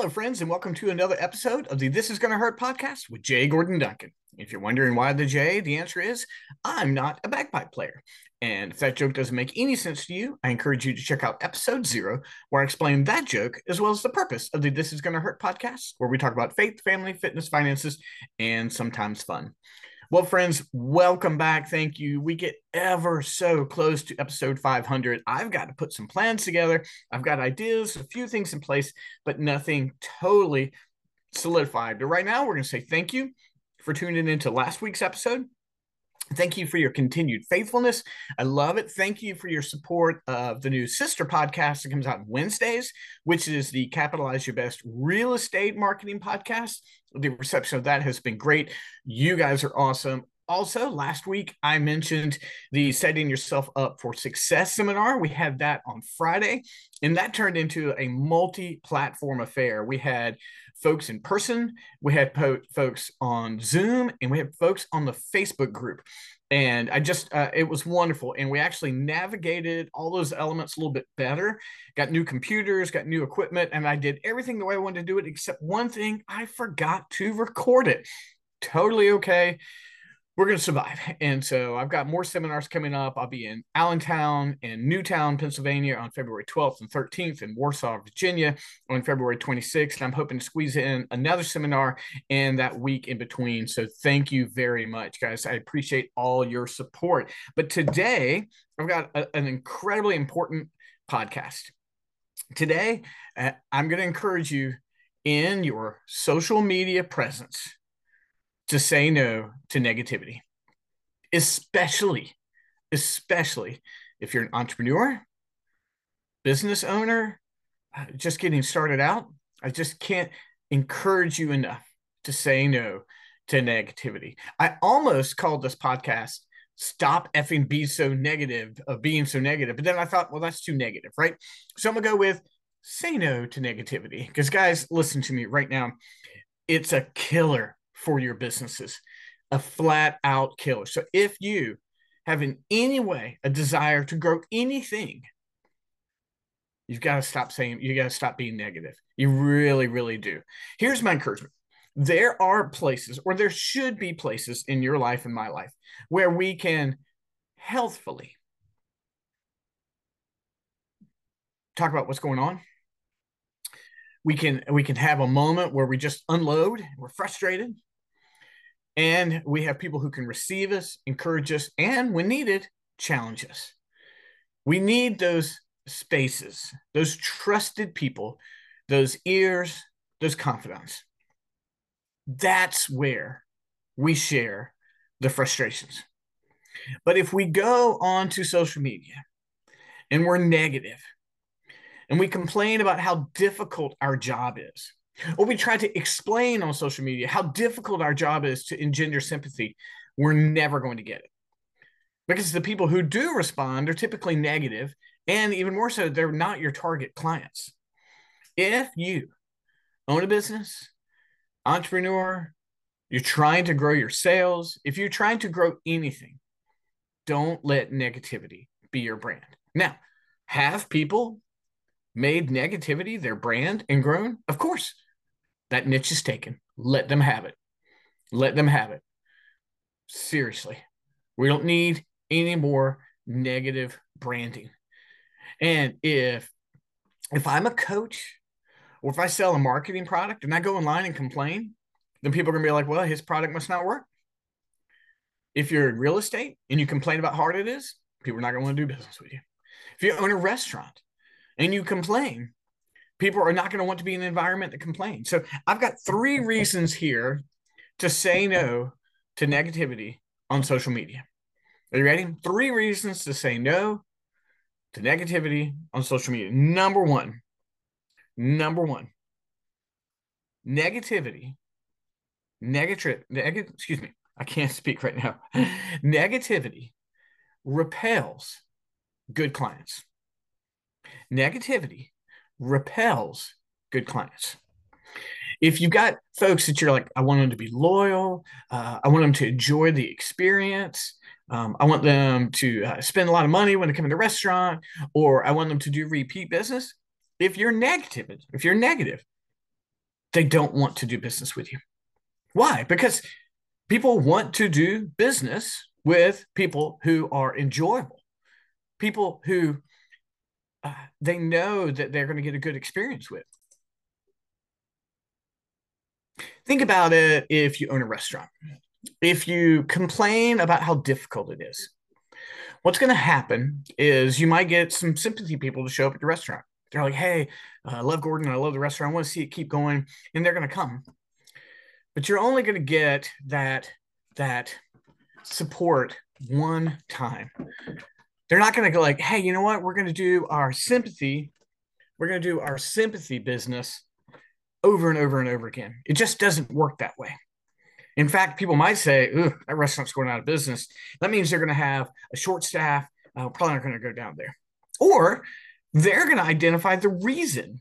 Hello, friends, and welcome to another episode of the This Is Gonna Hurt podcast with Jay Gordon Duncan. If you're wondering why the J, the answer is I'm not a bagpipe player. And if that joke doesn't make any sense to you, I encourage you to check out episode zero, where I explain that joke as well as the purpose of the This Is Gonna Hurt podcast, where we talk about faith, family, fitness, finances, and sometimes fun. Well, friends, welcome back. Thank you. We get ever so close to episode 500. I've got to put some plans together. I've got ideas, a few things in place, but nothing totally solidified. But right now, we're going to say thank you for tuning into last week's episode. Thank you for your continued faithfulness. I love it. Thank you for your support of the new sister podcast that comes out Wednesdays, which is the Capitalize Your Best Real Estate Marketing Podcast. The reception of that has been great. You guys are awesome. Also, last week I mentioned the Setting Yourself Up for Success seminar. We had that on Friday, and that turned into a multi platform affair. We had folks in person, we had po- folks on Zoom, and we had folks on the Facebook group. And I just, uh, it was wonderful. And we actually navigated all those elements a little bit better. Got new computers, got new equipment, and I did everything the way I wanted to do it, except one thing I forgot to record it. Totally okay we're going to survive. And so I've got more seminars coming up. I'll be in Allentown and Newtown, Pennsylvania on February 12th and 13th, in Warsaw, Virginia on February 26th. And I'm hoping to squeeze in another seminar in that week in between. So thank you very much, guys. I appreciate all your support. But today, I've got a, an incredibly important podcast. Today, uh, I'm going to encourage you in your social media presence to say no to negativity, especially, especially if you're an entrepreneur, business owner, uh, just getting started out. I just can't encourage you enough to say no to negativity. I almost called this podcast Stop Effing Be So Negative of Being So Negative. But then I thought, well, that's too negative, right? So I'm going to go with Say No to Negativity. Because, guys, listen to me right now. It's a killer for your businesses, a flat out killer. So if you have in any way a desire to grow anything, you've got to stop saying, you got to stop being negative. You really, really do. Here's my encouragement there are places, or there should be places in your life and my life, where we can healthfully talk about what's going on we can we can have a moment where we just unload we're frustrated and we have people who can receive us, encourage us, and when needed, challenge us. We need those spaces, those trusted people, those ears, those confidants. That's where we share the frustrations. But if we go onto social media and we're negative and we complain about how difficult our job is, or we try to explain on social media how difficult our job is to engender sympathy, we're never going to get it. Because the people who do respond are typically negative, and even more so, they're not your target clients. If you own a business, entrepreneur, you're trying to grow your sales, if you're trying to grow anything, don't let negativity be your brand. Now, have people made negativity their brand and grown? Of course. That niche is taken. Let them have it. Let them have it. Seriously. We don't need any more negative branding. And if if I'm a coach or if I sell a marketing product and I go online and complain, then people are to be like, well, his product must not work. If you're in real estate and you complain about how hard it is, people are not to want to do business with you. If you own a restaurant and you complain, people are not going to want to be in an environment that complains. So I've got three reasons here to say no to negativity on social media. Are you ready? Three reasons to say no to negativity on social media. Number one, number one, negativity, negative, negative, excuse me, I can't speak right now. negativity repels good clients. Negativity repels good clients. If you've got folks that you're like, I want them to be loyal, uh, I want them to enjoy the experience, um, I want them to uh, spend a lot of money when they come in the restaurant, or I want them to do repeat business. If you're negative, if you're negative, they don't want to do business with you. Why? Because people want to do business with people who are enjoyable, people who they know that they're going to get a good experience with. Think about it if you own a restaurant. If you complain about how difficult it is, what's going to happen is you might get some sympathy people to show up at your restaurant. They're like, hey, uh, I love Gordon. I love the restaurant. I want to see it keep going. And they're going to come. But you're only going to get that, that support one time. They're not going to go like, hey, you know what? We're going to do our sympathy. We're going to do our sympathy business over and over and over again. It just doesn't work that way. In fact, people might say, ooh, that restaurant's going out of business. That means they're going to have a short staff. Uh, probably not going to go down there. Or they're going to identify the reason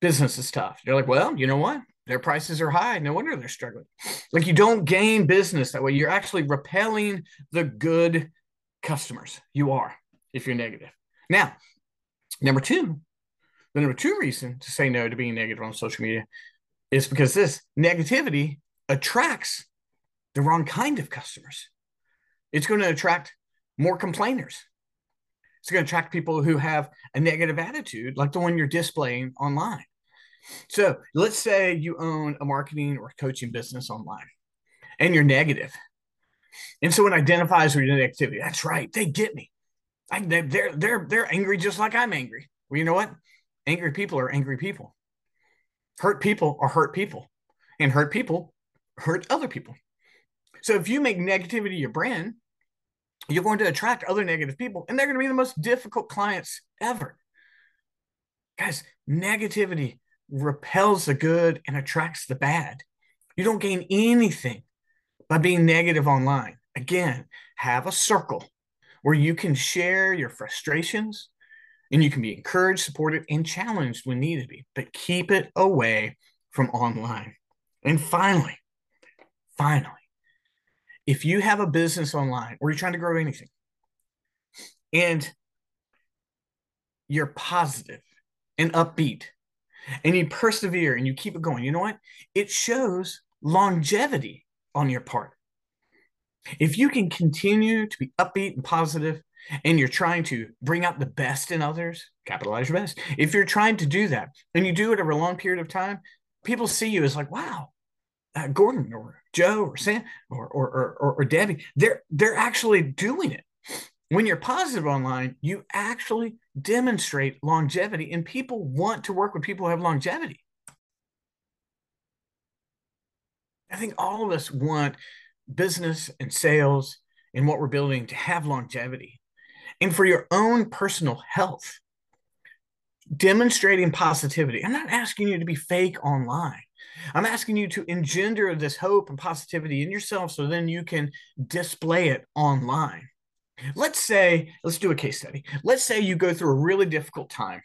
business is tough. They're like, well, you know what? Their prices are high. No wonder they're struggling. Like you don't gain business that way. You're actually repelling the good customers. You are if you're negative. Now, number two, the number two reason to say no to being negative on social media is because this negativity attracts the wrong kind of customers. It's going to attract more complainers. It's going to attract people who have a negative attitude, like the one you're displaying online. So let's say you own a marketing or coaching business online and you're negative. And someone identifies with negativity. That's right. They get me. I, they, they're, they're, they're angry just like I'm angry. Well, you know what? Angry people are angry people. Hurt people are hurt people. And hurt people hurt other people. So if you make negativity your brand, you're going to attract other negative people, and they're going to be the most difficult clients ever. Guys, negativity repels the good and attracts the bad. You don't gain anything by being negative online. Again, have a circle where you can share your frustrations and you can be encouraged, supported, and challenged when needed be, but keep it away from online. And finally, finally, if you have a business online or you're trying to grow anything and you're positive and upbeat and you persevere and you keep it going, you know what? It shows longevity on your part. If you can continue to be upbeat and positive and you're trying to bring out the best in others, capitalize your best. If you're trying to do that and you do it over a long period of time, people see you as like, wow, uh, Gordon or Joe or Sam or, or, or, or Debbie, they're, they're actually doing it. When you're positive online, you actually demonstrate longevity, and people want to work with people who have longevity. I think all of us want business and sales and what we're building to have longevity. And for your own personal health, demonstrating positivity. I'm not asking you to be fake online. I'm asking you to engender this hope and positivity in yourself so then you can display it online. Let's say, let's do a case study. Let's say you go through a really difficult time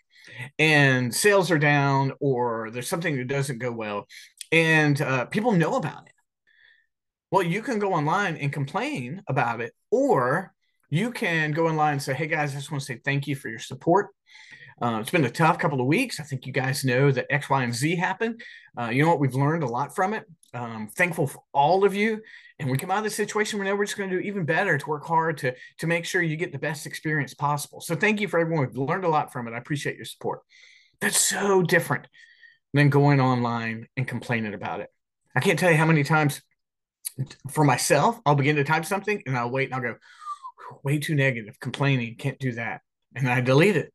and sales are down or there's something that doesn't go well and uh, people know about it. Well, you can go online and complain about it, or you can go online and say, Hey guys, I just want to say thank you for your support. Uh, it's been a tough couple of weeks. I think you guys know that X, Y, and Z happened. Uh, you know what? We've learned a lot from it. Um, thankful for all of you. And we come out of this situation, we know we're just going to do even better to work hard to, to make sure you get the best experience possible. So thank you for everyone. We've learned a lot from it. I appreciate your support. That's so different than going online and complaining about it. I can't tell you how many times for myself, I'll begin to type something and I'll wait and I'll go, way too negative, complaining, can't do that. And I delete it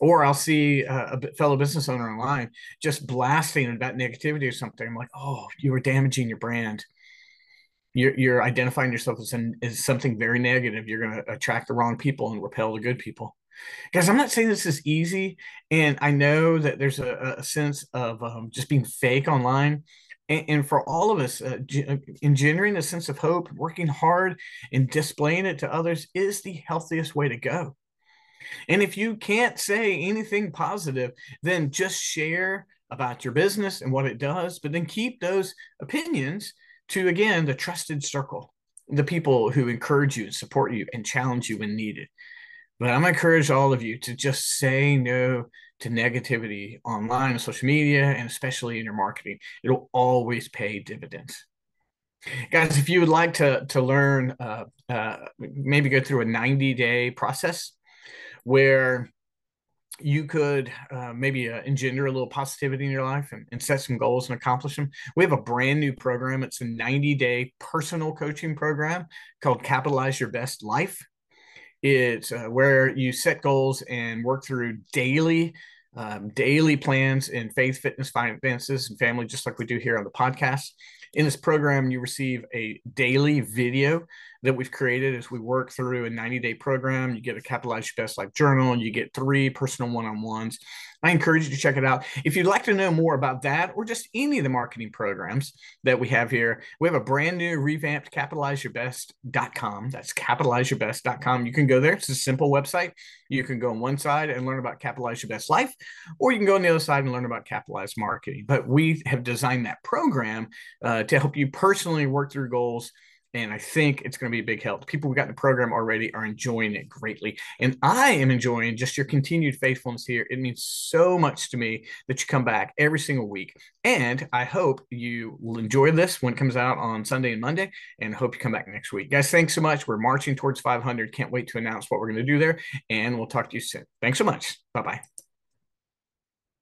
or I'll see a, fellow business owner online just blasting about negativity or something. I'm like, oh, you are damaging your brand. You're, you're identifying yourself as, an, as something very negative. You're going to attract the wrong people and repel the good people. Guys, I'm not saying this is easy. And I know that there's a, a sense of um, just being fake online. And, and for all of us, uh, uh, engendering a sense of hope, working hard, and displaying it to others is the healthiest way to go and if you can't say anything positive, then just share about your business and what it does, but then keep those opinions to, again, the trusted circle, the people who encourage you, and support you, and challenge you when needed. But I'm encourage all of you to just say no to negativity online and social media, and especially in your marketing. It'll always pay dividends. Guys, if you would like to, to learn, uh, uh, maybe go through a 90 day process where you could uh, maybe uh, engender a little positivity in your life and, and, set some goals and accomplish them. We have a brand new program. It's a 90 day personal coaching program called Capitalize Your Best Life. It's uh, where you set goals and work through daily. Um, daily plans in faith, fitness, finances, and family, just like we do here on the podcast. In this program, you receive a daily video that we've created as we work through a 90 day program. You get a Capitalize Your Best Life journal, and you get three personal one on ones. I encourage you to check it out. If you'd like to know more about that or just any of the marketing programs that we have here, we have a brand new revamped capitalizeyourbest.com. That's capitalizeyourbest.com. You can go there. It's a simple website. You can go on one side and learn about Capitalize Your Best Life, or you can go on the other side and learn about Capitalize Marketing. But we have designed that program uh, to help you personally work through goals and I think it's going to be a big help. People who got in the program already are enjoying it greatly. And I am enjoying just your continued faithfulness here. It means so much to me that you come back every single week. And I hope you will enjoy this when it comes out on Sunday and Monday. And hope you come back next week. Guys, thanks so much. We're marching towards 500. Can't wait to announce what we're going to do there. And we'll talk to you soon. Thanks so much. Bye bye.